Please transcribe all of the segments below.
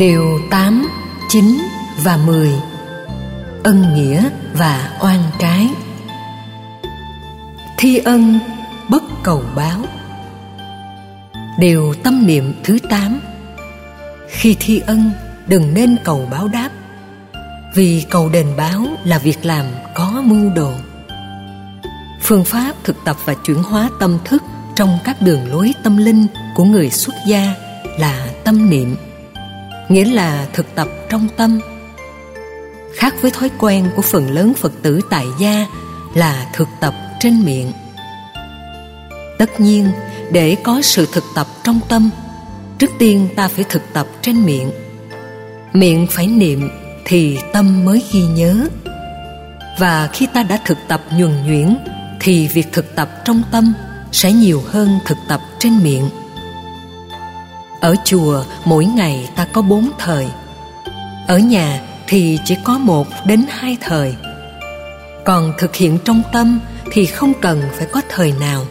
Điều 8, 9 và 10 Ân nghĩa và oan trái. Thi ân bất cầu báo. Điều tâm niệm thứ 8 Khi thi ân đừng nên cầu báo đáp Vì cầu đền báo là việc làm có mưu đồ. Phương pháp thực tập và chuyển hóa tâm thức trong các đường lối tâm linh của người xuất gia là tâm niệm nghĩa là thực tập trong tâm. Khác với thói quen của phần lớn phật tử tại gia là thực tập trên miệng. Tất nhiên, để có sự thực tập trong tâm, trước tiên ta phải thực tập trên miệng. Miệng phải niệm thì tâm mới ghi nhớ. Và khi ta đã thực tập nhuần nhuyễn, thì việc thực tập trong tâm sẽ nhiều hơn thực tập trên miệng ở chùa, mỗi ngày ta có bốn thời. Ở nhà thì chỉ có một đến hai thời. Còn thực hiện trong tâm thì không cần phải có thời nào,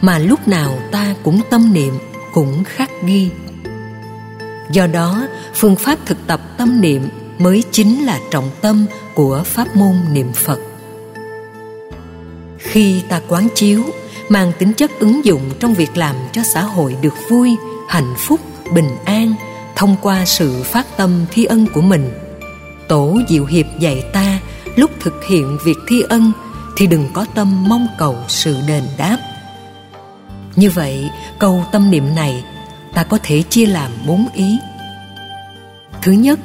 mà lúc nào ta cũng tâm niệm, cũng khắc ghi. Do đó, phương pháp thực tập tâm niệm mới chính là trọng tâm của pháp môn niệm phật. Khi ta quán chiếu, mang tính chất ứng dụng trong việc làm cho xã hội được vui, hạnh phúc bình an thông qua sự phát tâm thi ân của mình. Tổ diệu hiệp dạy ta, lúc thực hiện việc thi ân thì đừng có tâm mong cầu sự đền đáp. Như vậy, câu tâm niệm này ta có thể chia làm bốn ý. Thứ nhất,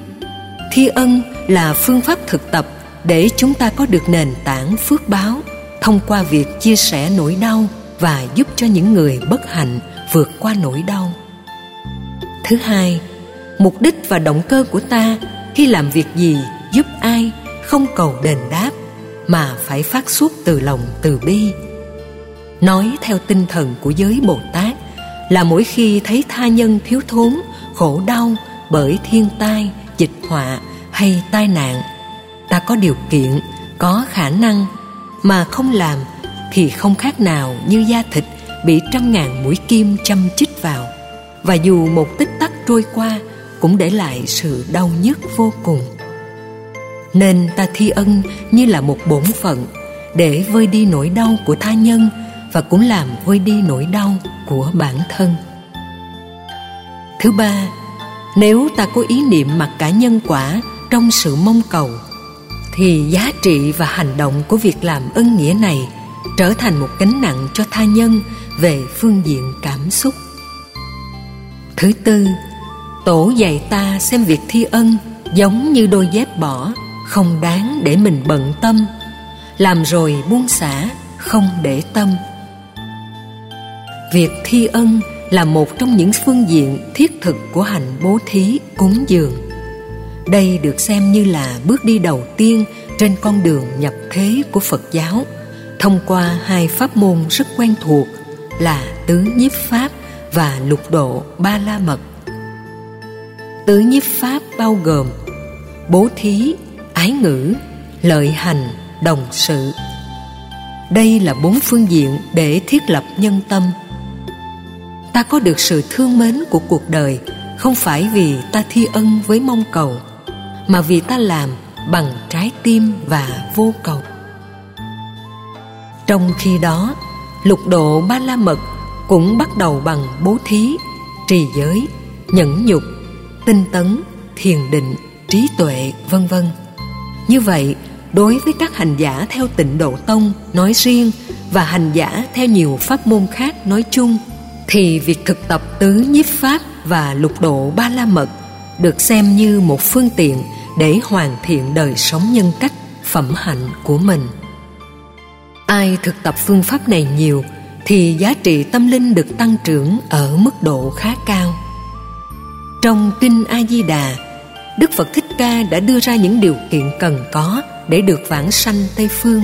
thi ân là phương pháp thực tập để chúng ta có được nền tảng phước báo thông qua việc chia sẻ nỗi đau và giúp cho những người bất hạnh vượt qua nỗi đau thứ hai, mục đích và động cơ của ta khi làm việc gì, giúp ai không cầu đền đáp mà phải phát xuất từ lòng từ bi. Nói theo tinh thần của giới bồ tát là mỗi khi thấy tha nhân thiếu thốn, khổ đau bởi thiên tai, dịch họa hay tai nạn, ta có điều kiện, có khả năng mà không làm thì không khác nào như da thịt bị trăm ngàn mũi kim châm chích vào và dù một tích tắc trôi qua, cũng để lại sự đau nhức vô cùng. Nên ta thi ân như là một bổn phận để vơi đi nỗi đau của tha nhân và cũng làm vơi đi nỗi đau của bản thân. Thứ ba, nếu ta có ý niệm mặc cả nhân quả trong sự mong cầu, thì giá trị và hành động của việc làm ân nghĩa này trở thành một gánh nặng cho tha nhân về phương diện cảm xúc thứ tư. Tổ dạy ta xem việc thi ân giống như đôi dép bỏ, không đáng để mình bận tâm. Làm rồi buông xả, không để tâm. Việc thi ân là một trong những phương diện thiết thực của hành bố thí cúng dường. Đây được xem như là bước đi đầu tiên trên con đường nhập thế của phật giáo, thông qua hai pháp môn rất quen thuộc là tứ nhiếp pháp và lục độ ba la mật tứ nhiếp pháp bao gồm bố thí, ái ngữ, lợi hành, đồng sự. Đây là bốn phương diện để thiết lập nhân tâm. Ta có được sự thương mến của cuộc đời không phải vì ta thi ân với mong cầu, mà vì ta làm bằng trái tim và vô cầu. Trong khi đó, lục độ ba la mật cũng bắt đầu bằng bố thí, trì giới, nhẫn nhục, tinh tấn, thiền định, trí tuệ, vân vân. Như vậy, đối với các hành giả theo tịnh độ tông nói riêng và hành giả theo nhiều pháp môn khác nói chung, thì việc thực tập tứ nhiếp pháp và lục độ ba la mật được xem như một phương tiện để hoàn thiện đời sống nhân cách, phẩm hạnh của mình. Ai thực tập phương pháp này nhiều thì giá trị tâm linh được tăng trưởng ở mức độ khá cao. Trong kinh a di đà đức phật thích ca đã đưa ra những điều kiện cần có để được vãng sanh tây phương.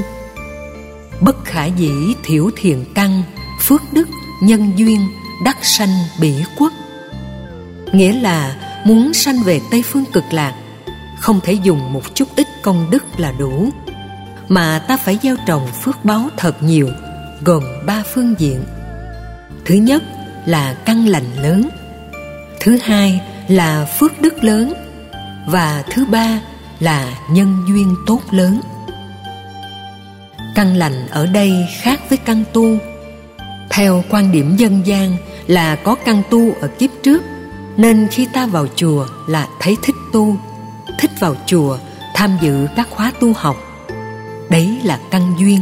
Bất khả dĩ thiểu thiền căn, phước đức, nhân duyên, đắc sanh bỉ quốc. Nghĩa là muốn sanh về tây phương cực lạc, không thể dùng một chút ít công đức là đủ, mà ta phải gieo trồng phước báo thật nhiều gồm ba phương diện. Thứ nhất là căn lành lớn, thứ hai là phước đức lớn, và thứ ba là nhân duyên tốt lớn. Căn lành ở đây khác với căn tu. Theo quan điểm dân gian là có căn tu ở kiếp trước, nên khi ta vào chùa là thấy thích tu, thích vào chùa tham dự các khóa tu học. Đấy là căn duyên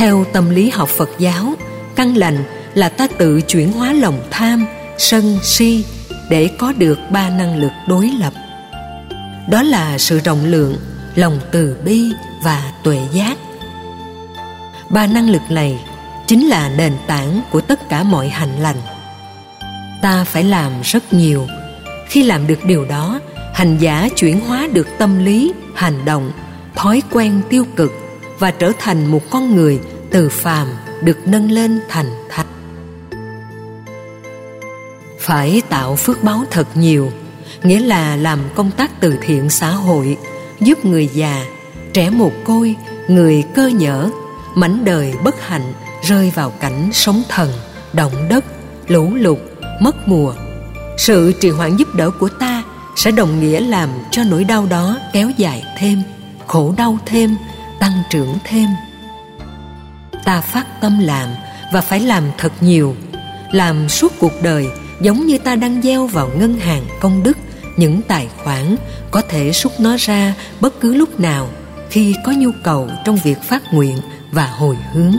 theo tâm lý học phật giáo, căn lành là ta tự chuyển hóa lòng tham, sân, si để có được ba năng lực đối lập. Đó là sự rộng lượng, lòng từ bi và tuệ giác. Ba năng lực này chính là nền tảng của tất cả mọi hành lành. Ta phải làm rất nhiều. Khi làm được điều đó, hành giả chuyển hóa được tâm lý, hành động, thói quen tiêu cực và trở thành một con người từ phàm được nâng lên thành thánh. Phải tạo phước báo thật nhiều, nghĩa là làm công tác từ thiện xã hội, giúp người già, trẻ mồ côi, người cơ nhở, mảnh đời bất hạnh rơi vào cảnh sống thần, động đất, lũ lụt, mất mùa. Sự trì hoãn giúp đỡ của ta sẽ đồng nghĩa làm cho nỗi đau đó kéo dài thêm, khổ đau thêm tăng trưởng thêm. Ta phát tâm làm và phải làm thật nhiều. Làm suốt cuộc đời giống như ta đang gieo vào ngân hàng công đức, những tài khoản có thể rút nó ra bất cứ lúc nào khi có nhu cầu trong việc phát nguyện và hồi hướng.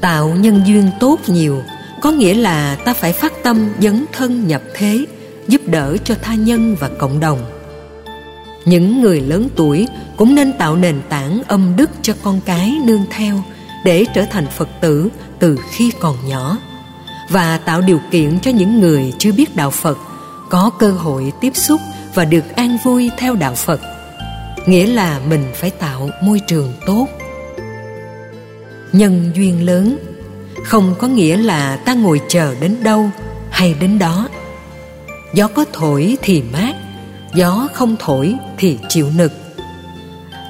Tạo nhân duyên tốt nhiều, có nghĩa là ta phải phát tâm dấn thân nhập thế, giúp đỡ cho tha nhân và cộng đồng những người lớn tuổi cũng nên tạo nền tảng âm đức cho con cái nương theo để trở thành phật tử từ khi còn nhỏ và tạo điều kiện cho những người chưa biết đạo phật có cơ hội tiếp xúc và được an vui theo đạo phật, nghĩa là mình phải tạo môi trường tốt. Nhân duyên lớn không có nghĩa là ta ngồi chờ đến đâu hay đến đó. Gió có thổi thì mát gió không thổi thì chịu nực.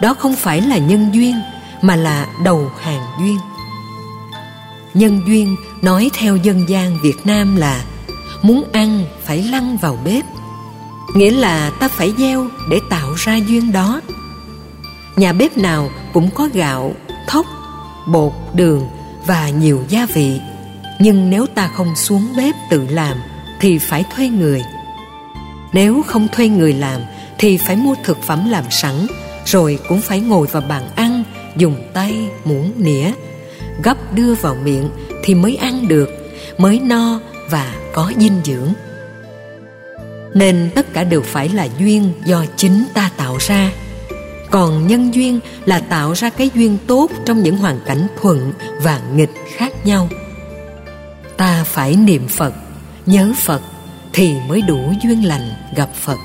Đó không phải là nhân duyên, mà là đầu hàng duyên. Nhân duyên nói theo dân gian việt nam là muốn ăn phải lăn vào bếp. Nghĩa là ta phải gieo để tạo ra duyên đó. Nhà bếp nào cũng có gạo, thóc, bột, đường và nhiều gia vị. Nhưng nếu ta không xuống bếp tự làm thì phải thuê người nếu không thuê người làm, thì phải mua thực phẩm làm sẵn, rồi cũng phải ngồi vào bàn ăn, dùng tay, muỗng nĩa. Gấp đưa vào miệng thì mới ăn được, mới no và có dinh dưỡng. Nên tất cả đều phải là duyên do chính ta tạo ra. Còn nhân duyên là tạo ra cái duyên tốt trong những hoàn cảnh thuận và nghịch khác nhau. Ta phải niệm phật, nhớ phật thì mới đủ duyên lành gặp phật.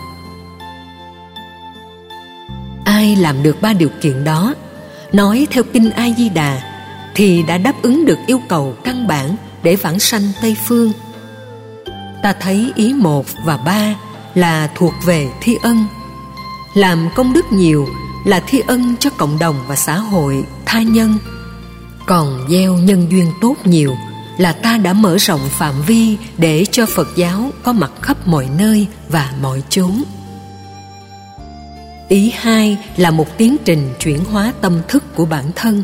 Ai làm được ba điều kiện đó, nói theo kinh a di đà thì đã đáp ứng được yêu cầu căn bản để vãng sanh tây phương. Ta thấy ý một và ba là thuộc về thi ân. Làm công đức nhiều là thi ân cho cộng đồng và xã hội, tha nhân. Còn gieo nhân duyên tốt nhiều là ta đã mở rộng phạm vi để cho phật giáo có mặt khắp mọi nơi và mọi chốn. Ý hai là một tiến trình chuyển hóa tâm thức của bản thân.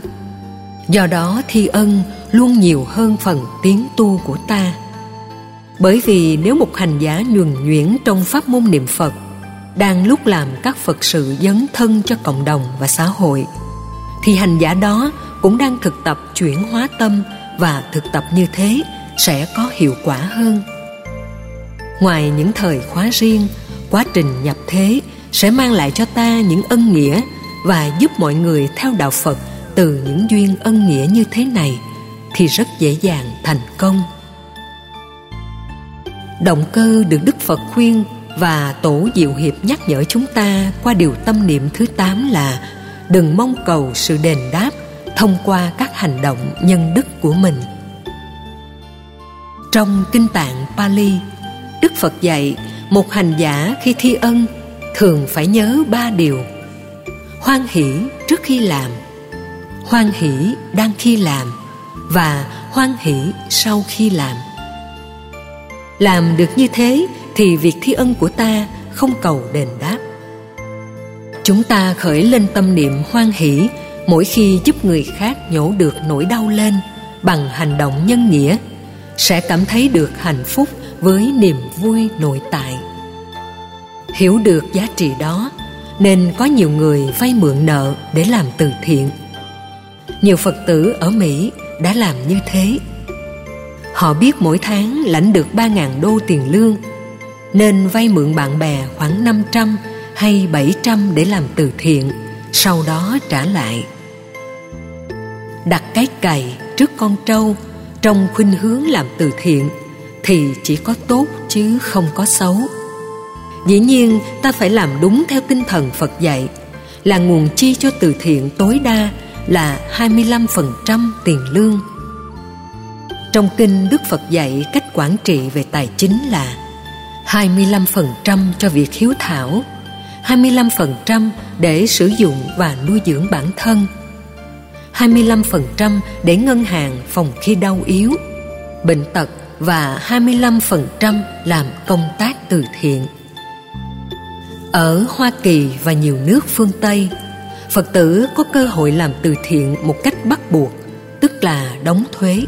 Do đó thi ân luôn nhiều hơn phần tiến tu của ta. Bởi vì nếu một hành giả nhuần nhuyễn trong pháp môn niệm phật, đang lúc làm các phật sự dấn thân cho cộng đồng và xã hội, thì hành giả đó cũng đang thực tập chuyển hóa tâm và thực tập như thế sẽ có hiệu quả hơn. Ngoài những thời khóa riêng, quá trình nhập thế sẽ mang lại cho ta những ân nghĩa và giúp mọi người theo đạo phật từ những duyên ân nghĩa như thế này thì rất dễ dàng thành công. Động cơ được đức phật khuyên và tổ diệu hiệp nhắc nhở chúng ta qua điều tâm niệm thứ 8 là đừng mong cầu sự đền đáp thông qua các hành động nhân đức của mình. Trong kinh tạng Pali, Đức Phật dạy một hành giả khi thi ân thường phải nhớ ba điều. Hoan hỷ trước khi làm, hoan hỷ đang khi làm và hoan hỷ sau khi làm. làm được như thế thì việc thi ân của ta không cầu đền đáp chúng ta khởi lên tâm niệm hoan hỷ mỗi khi giúp người khác nhổ được nỗi đau lên bằng hành động nhân nghĩa, sẽ cảm thấy được hạnh phúc với niềm vui nội tại. Hiểu được giá trị đó, nên có nhiều người vay mượn nợ để làm từ thiện. Nhiều phật tử ở mỹ đã làm như thế. Họ biết mỗi tháng lãnh được 3.000 đô tiền lương, nên vay mượn bạn bè khoảng 500 hay 700 để làm từ thiện, sau đó trả lại đặt cái cày trước con trâu trong khuynh hướng làm từ thiện thì chỉ có tốt chứ không có xấu dĩ nhiên ta phải làm đúng theo tinh thần Phật dạy là nguồn chi cho từ thiện tối đa là 25% tiền lương. Trong kinh Đức Phật dạy cách quản trị về tài chính là 25% cho việc hiếu thảo, 25% để sử dụng và nuôi dưỡng bản thân, 25% để ngân hàng phòng khi đau yếu, bệnh tật và 25% làm công tác từ thiện. Ở Hoa Kỳ và nhiều nước phương Tây, Phật tử có cơ hội làm từ thiện một cách bắt buộc, tức là đóng thuế.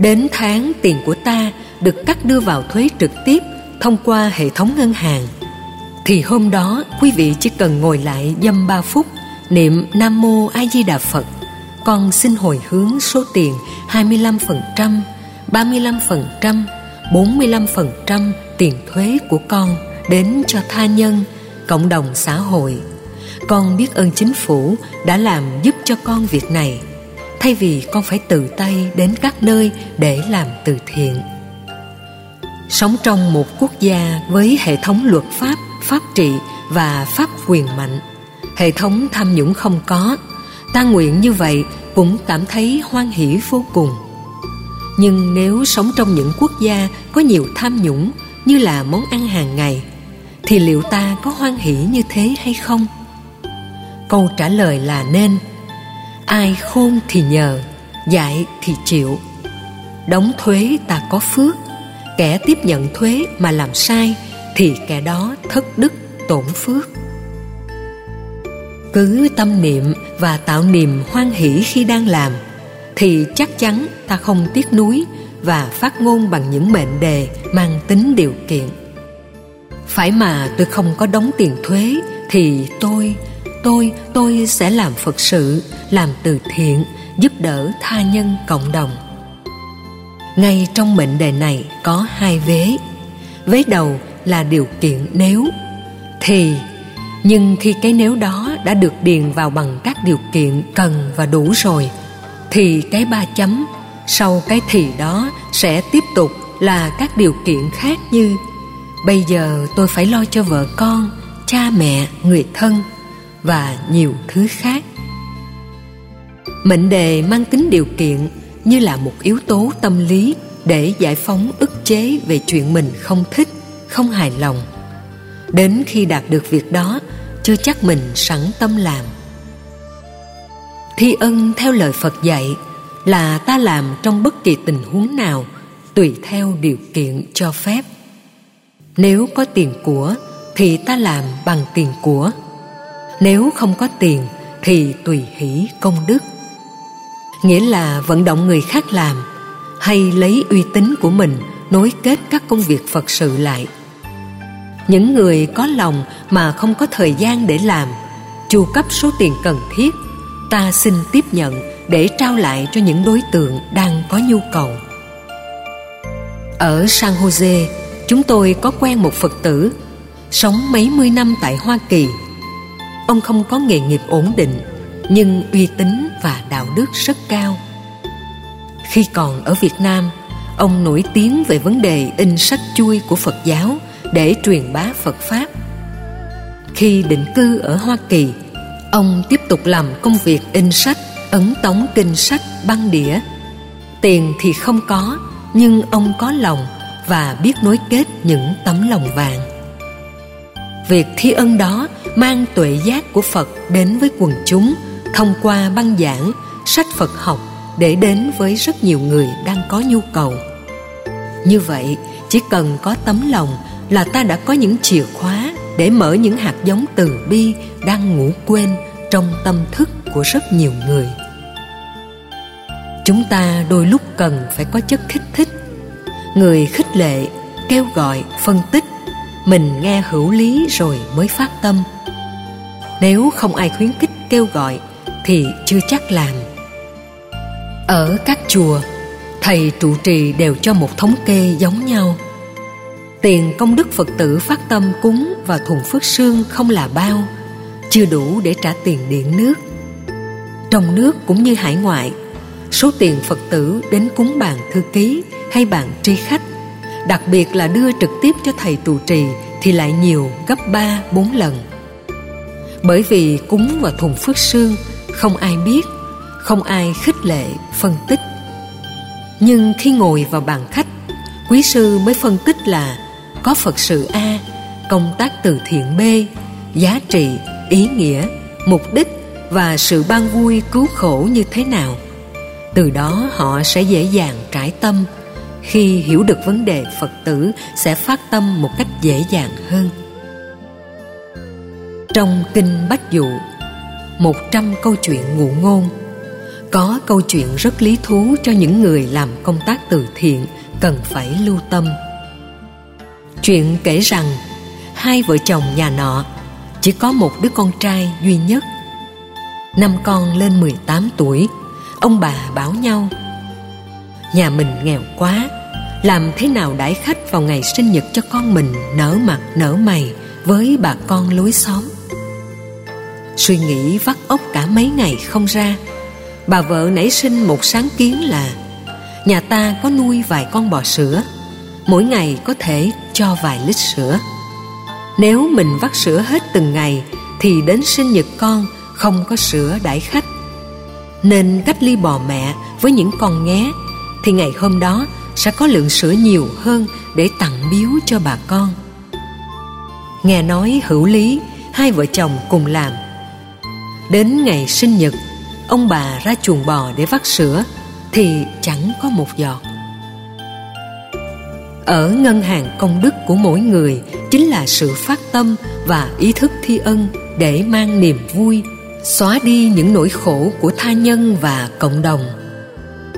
Đến tháng tiền của ta được cắt đưa vào thuế trực tiếp thông qua hệ thống ngân hàng, thì hôm đó quý vị chỉ cần ngồi lại dăm ba phút niệm Nam Mô A Di Đà Phật. Con xin hồi hướng số tiền 25%, 35%, 45% tiền thuế của con đến cho tha nhân, cộng đồng xã hội. Con biết ơn chính phủ đã làm giúp cho con việc này, thay vì con phải tự tay đến các nơi để làm từ thiện. Sống trong một quốc gia với hệ thống luật pháp, pháp trị và pháp quyền mạnh, hệ thống tham nhũng không có, ta nguyện như vậy cũng cảm thấy hoan hỷ vô cùng. Nhưng nếu sống trong những quốc gia có nhiều tham nhũng như là món ăn hàng ngày thì liệu ta có hoan hỷ như thế hay không? Câu trả lời là nên. Ai khôn thì nhờ dạy thì chịu. Đóng thuế ta có phước kẻ tiếp nhận thuế mà làm sai thì kẻ đó thất đức tổn phước cứ tâm niệm và tạo niềm hoan hỷ khi đang làm, thì chắc chắn ta không tiếc nuối và phát ngôn bằng những mệnh đề mang tính điều kiện. Phải mà tôi không có đóng tiền thuế, thì tôi tôi tôi sẽ làm phật sự, làm từ thiện, giúp đỡ tha nhân cộng đồng. Ngay trong mệnh đề này có hai vế. Vế đầu là điều kiện nếu, thì nhưng khi cái nếu đó đã được điền vào bằng các điều kiện cần và đủ rồi, thì cái ba chấm sau cái thì đó sẽ tiếp tục là các điều kiện khác như, bây giờ tôi phải lo cho vợ con, cha mẹ, người thân và nhiều thứ khác. Mệnh đề mang tính điều kiện như là một yếu tố tâm lý để giải phóng ức chế về chuyện mình không thích, không hài lòng đến khi đạt được việc đó, chưa chắc mình sẵn tâm làm. Thi ân theo lời phật dạy là ta làm trong bất kỳ tình huống nào, tùy theo điều kiện cho phép. Nếu có tiền của, thì ta làm bằng tiền của. Nếu không có tiền, thì tùy hỷ công đức. Nghĩa là vận động người khác làm, hay lấy uy tín của mình nối kết các công việc phật sự lại những người có lòng mà không có thời gian để làm, chu cấp số tiền cần thiết, ta xin tiếp nhận để trao lại cho những đối tượng đang có nhu cầu. Ở san jose, chúng tôi có quen một phật tử, sống mấy mươi năm tại hoa kỳ. Ông không có nghề nghiệp ổn định, nhưng uy tín và đạo đức rất cao. Khi còn ở việt nam, ông nổi tiếng về vấn đề in sách chui của phật giáo để truyền bá phật pháp. Khi định cư ở hoa kỳ, ông tiếp tục làm công việc in sách, ấn tống kinh sách, băng đĩa. Tiền thì không có, nhưng ông có lòng và biết nối kết những tấm lòng vàng. Việc thi ân đó mang tuệ giác của phật đến với quần chúng, thông qua băng giảng, sách phật học để đến với rất nhiều người đang có nhu cầu. Như vậy chỉ cần có tấm lòng là ta đã có những chìa khóa để mở những hạt giống từ bi đang ngủ quên trong tâm thức của rất nhiều người. Chúng ta đôi lúc cần phải có chất kích thích. Người khích lệ kêu gọi, phân tích, mình nghe hữu lý rồi mới phát tâm. Nếu không ai khuyến khích kêu gọi thì chưa chắc làm. Ở các chùa thầy trụ trì đều cho một thống kê giống nhau. Tiền công đức phật tử phát tâm cúng và thùng phước sương không là bao, chưa đủ để trả tiền điện nước. Trong nước cũng như hải ngoại, số tiền phật tử đến cúng bàn thư ký hay bàn tri khách, đặc biệt là đưa trực tiếp cho thầy trụ trì thì lại nhiều gấp ba, bốn lần. Bởi vì cúng và thùng phước sương không ai biết, không ai khích lệ, phân tích nhưng khi ngồi vào bàn khách, quý sư mới phân tích là có phật sự a, công tác từ thiện b, giá trị, ý nghĩa, mục đích và sự ban vui cứu khổ như thế nào. Từ đó họ sẽ dễ dàng trải tâm. Khi hiểu được vấn đề phật tử, sẽ phát tâm một cách dễ dàng hơn. Trong kinh bách dụ, một trăm câu chuyện ngụ ngôn có câu chuyện rất lý thú cho những người làm công tác từ thiện cần phải lưu tâm. Chuyện kể rằng, hai vợ chồng nhà nọ chỉ có một đứa con trai duy nhất. Năm con lên 18 tuổi, ông bà bảo nhau, nhà mình nghèo quá, làm thế nào đãi khách vào ngày sinh nhật cho con mình nở mặt nở mày với bà con lối xóm? Suy nghĩ vắt óc cả mấy ngày không ra bà vợ nảy sinh một sáng kiến là, nhà ta có nuôi vài con bò sữa, mỗi ngày có thể cho vài lít sữa. Nếu mình vắt sữa hết từng ngày, thì đến sinh nhật con không có sữa đãi khách. Nên cách ly bò mẹ với những con nghé thì ngày hôm đó sẽ có lượng sữa nhiều hơn để tặng biếu cho bà con. Nghe nói hữu lý, hai vợ chồng cùng làm. Đến ngày sinh nhật ông bà ra chuồng bò để vắt sữa, thì chẳng có một giọt. Ở ngân hàng công đức của mỗi người chính là sự phát tâm và ý thức thi ân để mang niềm vui, xóa đi những nỗi khổ của tha nhân và cộng đồng.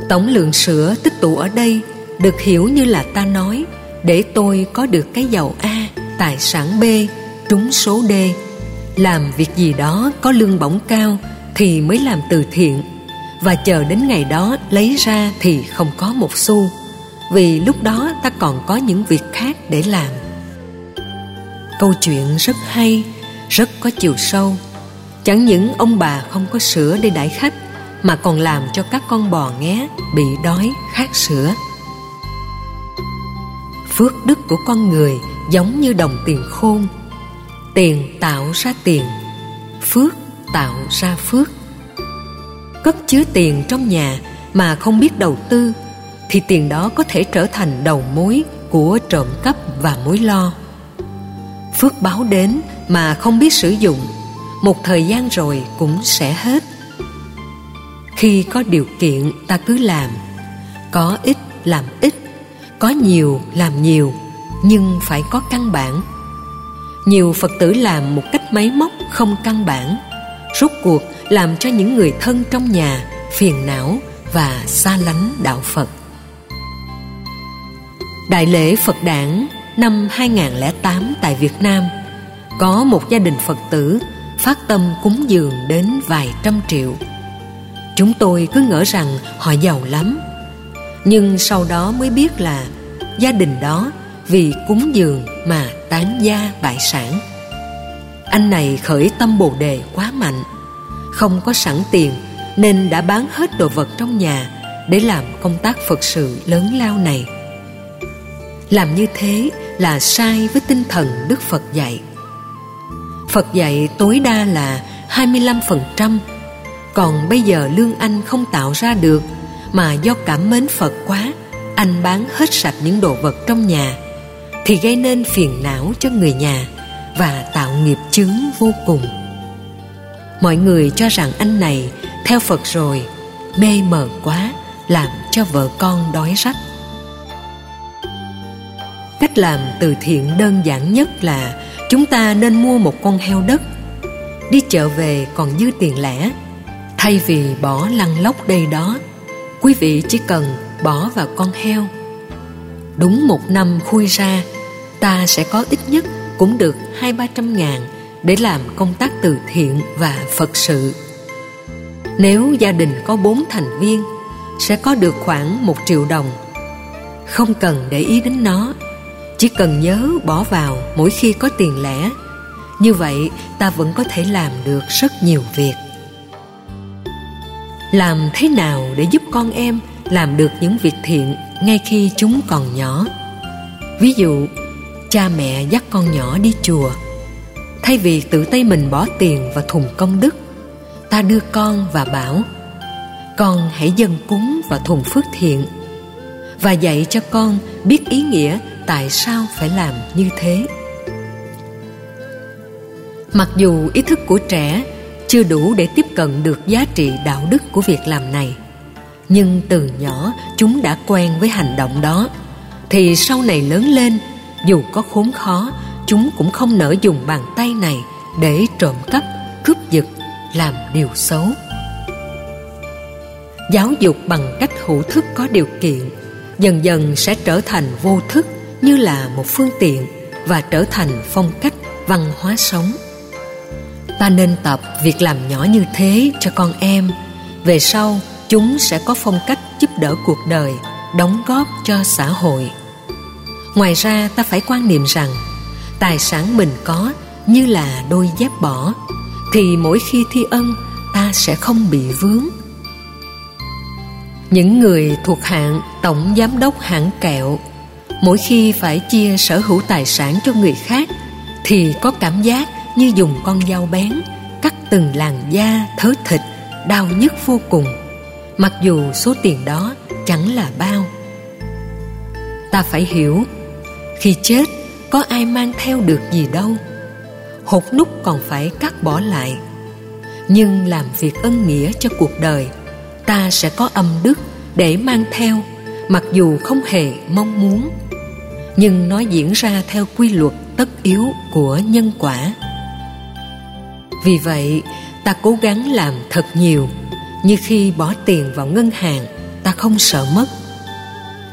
Tổng lượng sữa tích tụ ở đây được hiểu như là ta nói, để tôi có được cái giàu a, tài sản b, trúng số d. Làm việc gì đó có lương bổng cao thì mới làm từ thiện. Và chờ đến ngày đó lấy ra thì không có một xu, vì lúc đó ta còn có những việc khác để làm. Câu chuyện rất hay, rất có chiều sâu. Chẳng những ông bà không có sữa để đãi khách, mà còn làm cho các con bò nghé bị đói khát sữa. Phước đức của con người giống như đồng tiền khôn. Tiền tạo ra tiền, phước tạo ra phước. Cất chứa tiền trong nhà mà không biết đầu tư, thì tiền đó có thể trở thành đầu mối của trộm cắp và mối lo. Phước báo đến mà không biết sử dụng, một thời gian rồi cũng sẽ hết. Khi có điều kiện ta cứ làm, có ít làm ít, có nhiều làm nhiều, nhưng phải có căn bản. Nhiều phật tử làm một cách máy móc không căn bản rút cuộc làm cho những người thân trong nhà phiền não và xa lánh đạo phật đại lễ phật đản năm 2008 tại Việt Nam có một gia đình Phật tử phát tâm cúng dường đến vài trăm triệu. Chúng tôi cứ ngỡ rằng họ giàu lắm, nhưng sau đó mới biết là gia đình đó vì cúng dường mà tán gia bại sản. Anh này khởi tâm bồ đề quá mạnh, không có sẵn tiền nên đã bán hết đồ vật trong nhà để làm công tác Phật sự lớn lao này. Làm như thế là sai với tinh thần Đức Phật dạy. Phật dạy tối đa là 25%, còn bây giờ lương anh không tạo ra được mà do cảm mến Phật quá, anh bán hết sạch những đồ vật trong nhà thì gây nên phiền não cho người nhà và tạo nghiệp chướng vô cùng. Mọi người cho rằng anh này theo Phật rồi, mê mờ quá, làm cho vợ con đói rách. Cách làm từ thiện đơn giản nhất là chúng ta nên mua một con heo đất đi chợ về còn dư tiền lẻ. Thay vì bỏ lăn lóc đây đó quý vị chỉ cần bỏ vào con heo. Đúng một năm khui ra ta sẽ có ít nhất cũng được hai ba trăm ngàn để làm công tác từ thiện và phật sự. Nếu gia đình có bốn thành viên, sẽ có được khoảng một triệu đồng. Không cần để ý đến nó, chỉ cần nhớ bỏ vào mỗi khi có tiền lẻ. Như vậy, ta vẫn có thể làm được rất nhiều việc. Làm thế nào để giúp con em làm được những việc thiện ngay khi chúng còn nhỏ? Ví dụ cha mẹ dắt con nhỏ đi chùa. Thay vì tự tay mình bỏ tiền vào thùng công đức, ta đưa con và bảo, con hãy dâng cúng và thùng phước thiện và dạy cho con biết ý nghĩa tại sao phải làm như thế. Mặc dù ý thức của trẻ chưa đủ để tiếp cận được giá trị đạo đức của việc làm này, nhưng từ nhỏ chúng đã quen với hành động đó, thì sau này lớn lên dù có khốn khó, chúng cũng không nỡ dùng bàn tay này để trộm cắp, cướp giật, làm điều xấu. Giáo dục bằng cách hữu thức có điều kiện, dần dần sẽ trở thành vô thức như là một phương tiện và trở thành phong cách văn hóa sống. Ta nên tập việc làm nhỏ như thế cho con em. Về sau, chúng sẽ có phong cách giúp đỡ cuộc đời, đóng góp cho xã hội ngoài ra, ta phải quan niệm rằng, tài sản mình có như là đôi dép bỏ, thì mỗi khi thi ân, ta sẽ không bị vướng. Những người thuộc hạng tổng giám đốc hãng kẹo, mỗi khi phải chia sở hữu tài sản cho người khác, thì có cảm giác như dùng con dao bén, cắt từng làn da thớ thịt, đau nhức vô cùng, mặc dù số tiền đó chẳng là bao. Ta phải hiểu khi chết, có ai mang theo được gì đâu. Hột nút còn phải cắt bỏ lại. Nhưng làm việc ân nghĩa cho cuộc đời, ta sẽ có âm đức để mang theo, mặc dù không hề mong muốn. Nhưng nó diễn ra theo quy luật tất yếu của nhân quả. Vì vậy, ta cố gắng làm thật nhiều. Như khi bỏ tiền vào ngân hàng, ta không sợ mất.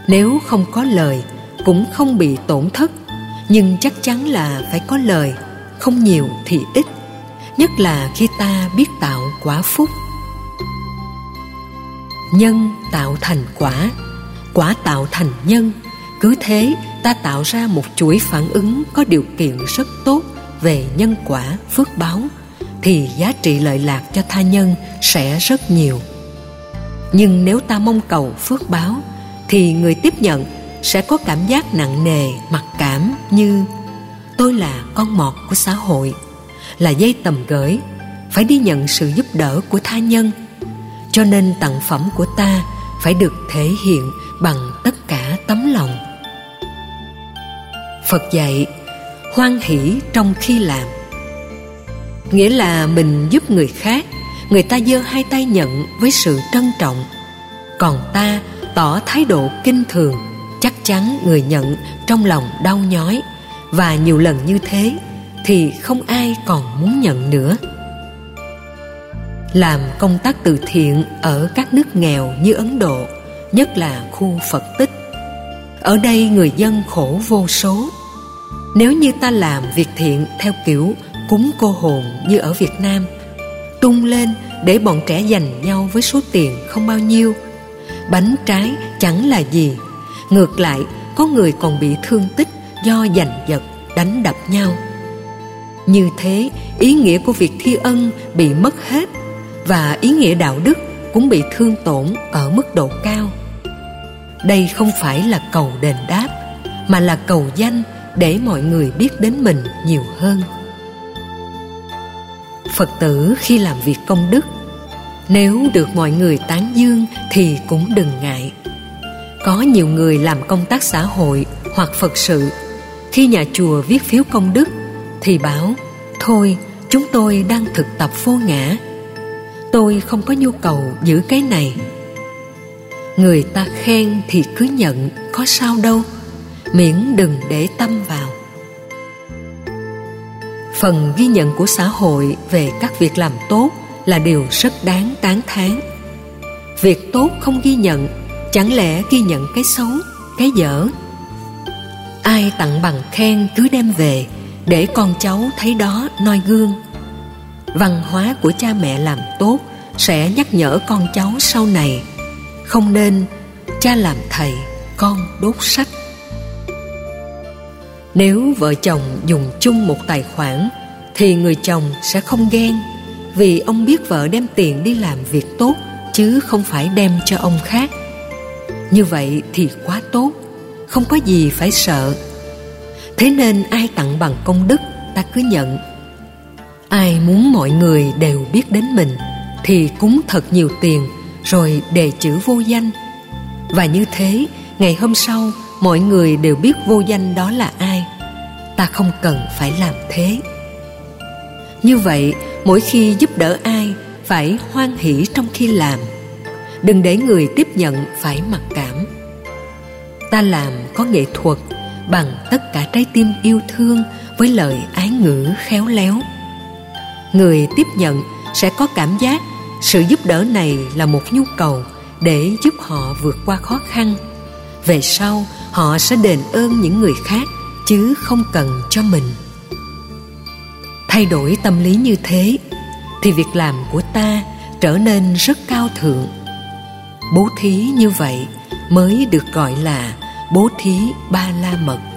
Nếu không có lời cũng không bị tổn thất, nhưng chắc chắn là phải có lời, không nhiều thì ít, nhất là khi ta biết tạo quả phúc. Nhân tạo thành quả quả tạo thành nhân, cứ thế ta tạo ra một chuỗi phản ứng có điều kiện rất tốt về nhân quả, phước báo, thì giá trị lợi lạc cho tha nhân sẽ rất nhiều. Nhưng nếu ta mong cầu phước báo, thì người tiếp nhận sẽ có cảm giác nặng nề, mặc cảm như, tôi là con mọt của xã hội, là dây tầm gửi, phải đi nhận sự giúp đỡ của tha nhân. Cho nên tặng phẩm của ta phải được thể hiện bằng tất cả tấm lòng. Phật dạy, hoan hỷ trong khi làm. Nghĩa là mình giúp người khác, người ta giơ hai tay nhận với sự trân trọng. Còn ta tỏ thái độ kinh thường chắc chắn người nhận trong lòng đau nhói. Và nhiều lần như thế thì không ai còn muốn nhận nữa. Làm công tác từ thiện ở các nước nghèo như ấn độ, nhất là khu phật tích. Ở đây người dân khổ vô số. Nếu như ta làm việc thiện theo kiểu cúng cô hồn như ở việt nam, tung lên để bọn trẻ giành nhau với số tiền không bao nhiêu, bánh trái chẳng là gì ngược lại, có người còn bị thương tích do giành giật, đánh đập nhau. Như thế, ý nghĩa của việc thi ân bị mất hết và ý nghĩa đạo đức cũng bị thương tổn ở mức độ cao. Đây không phải là cầu đền đáp, mà là cầu danh để mọi người biết đến mình nhiều hơn. Phật tử khi làm việc công đức, nếu được mọi người tán dương thì cũng đừng ngại có nhiều người làm công tác xã hội hoặc phật sự. Khi nhà chùa viết phiếu công đức, thì bảo, thôi, chúng tôi đang thực tập vô ngã. Tôi không có nhu cầu giữ cái này. Người ta khen thì cứ nhận, có sao đâu. Miễn đừng để tâm vào. Phần ghi nhận của xã hội về các việc làm tốt là điều rất đáng tán thán. Việc tốt không ghi nhận chẳng lẽ ghi nhận cái xấu, cái dở? Ai tặng bằng khen cứ đem về, để con cháu thấy đó noi gương. Văn hóa của cha mẹ làm tốt sẽ nhắc nhở con cháu sau này. Không nên, cha làm thầy, con đốt sách. Nếu vợ chồng dùng chung một tài khoản, thì người chồng sẽ không ghen, vì ông biết vợ đem tiền đi làm việc tốt, chứ không phải đem cho ông khác như vậy thì quá tốt, không có gì phải sợ. Thế nên ai tặng bằng công đức, ta cứ nhận. Ai muốn mọi người đều biết đến mình, thì cúng thật nhiều tiền, rồi đề chữ vô danh. Và như thế, ngày hôm sau, mọi người đều biết vô danh đó là ai. Ta không cần phải làm thế. Như vậy, mỗi khi giúp đỡ ai, phải hoan hỷ trong khi làm. Đừng để người tiếp nhận phải mặc cảm ta làm có nghệ thuật bằng tất cả trái tim yêu thương với lời ái ngữ khéo léo. Người tiếp nhận sẽ có cảm giác sự giúp đỡ này là một nhu cầu để giúp họ vượt qua khó khăn. Về sau, họ sẽ đền ơn những người khác chứ không cần cho mình. Thay đổi tâm lý như thế thì việc làm của ta trở nên rất cao thượng. Bố thí như vậy mới được gọi là bố thí ba la mật.